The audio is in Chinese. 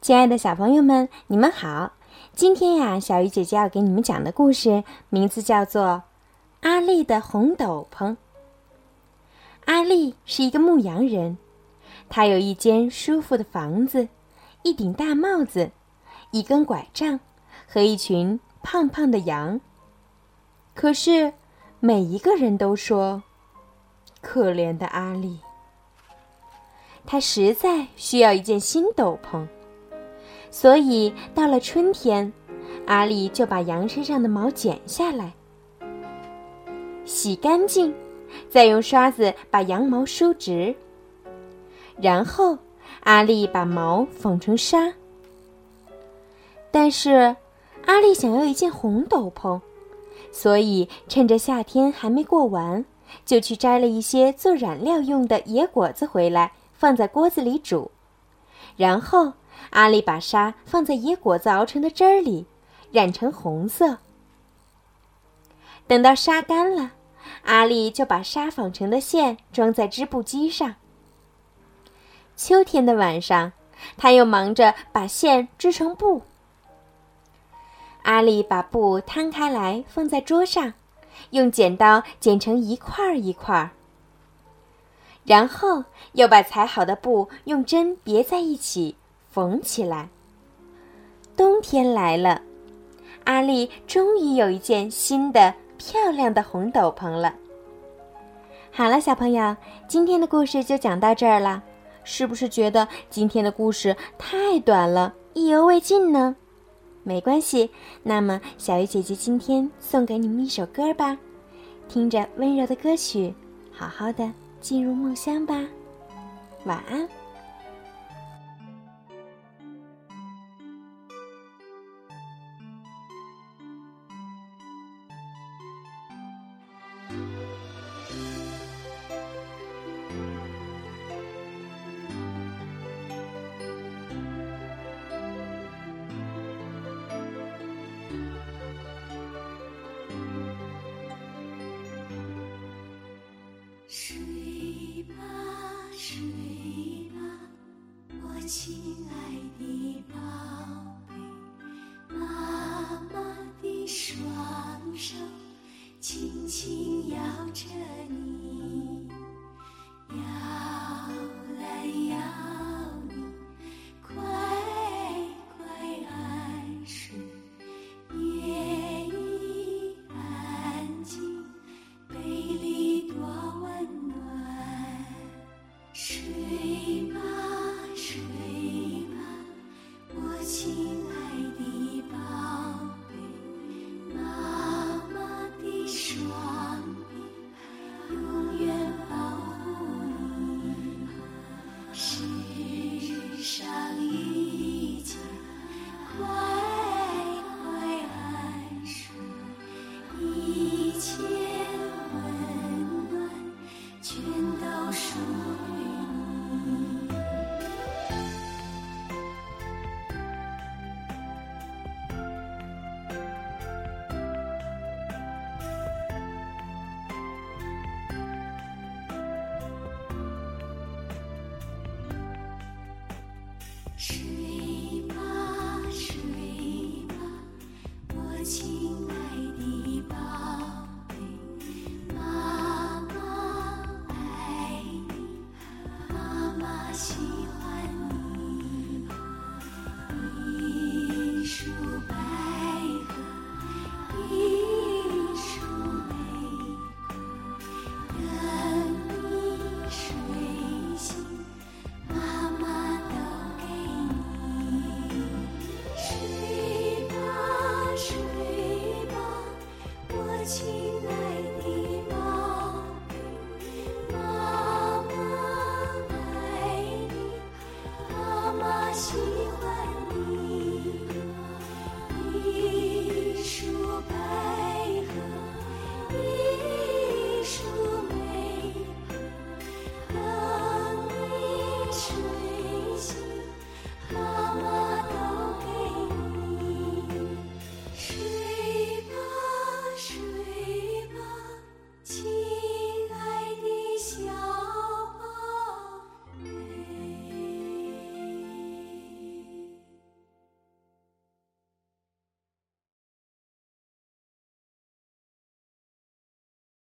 亲爱的小朋友们，你们好！今天呀，小鱼姐姐要给你们讲的故事名字叫做《阿丽的红斗篷》。阿丽是一个牧羊人，他有一间舒服的房子，一顶大帽子，一根拐杖和一群胖胖的羊。可是，每一个人都说：“可怜的阿丽，她实在需要一件新斗篷。”所以，到了春天，阿丽就把羊身上的毛剪下来，洗干净，再用刷子把羊毛梳直。然后，阿丽把毛纺成纱。但是，阿丽想要一件红斗篷，所以趁着夏天还没过完，就去摘了一些做染料用的野果子回来，放在锅子里煮，然后。阿丽把纱放在野果子熬成的汁儿里，染成红色。等到纱干了，阿丽就把纱纺成的线装在织布机上。秋天的晚上，她又忙着把线织成布。阿丽把布摊开来放在桌上，用剪刀剪成一块儿一块儿，然后又把裁好的布用针别在一起。缝起来。冬天来了，阿丽终于有一件新的漂亮的红斗篷了。好了，小朋友，今天的故事就讲到这儿了。是不是觉得今天的故事太短了，意犹未尽呢？没关系，那么小鱼姐姐今天送给你们一首歌吧，听着温柔的歌曲，好好的进入梦乡吧。晚安。睡吧睡吧我亲 Jesus. 喜欢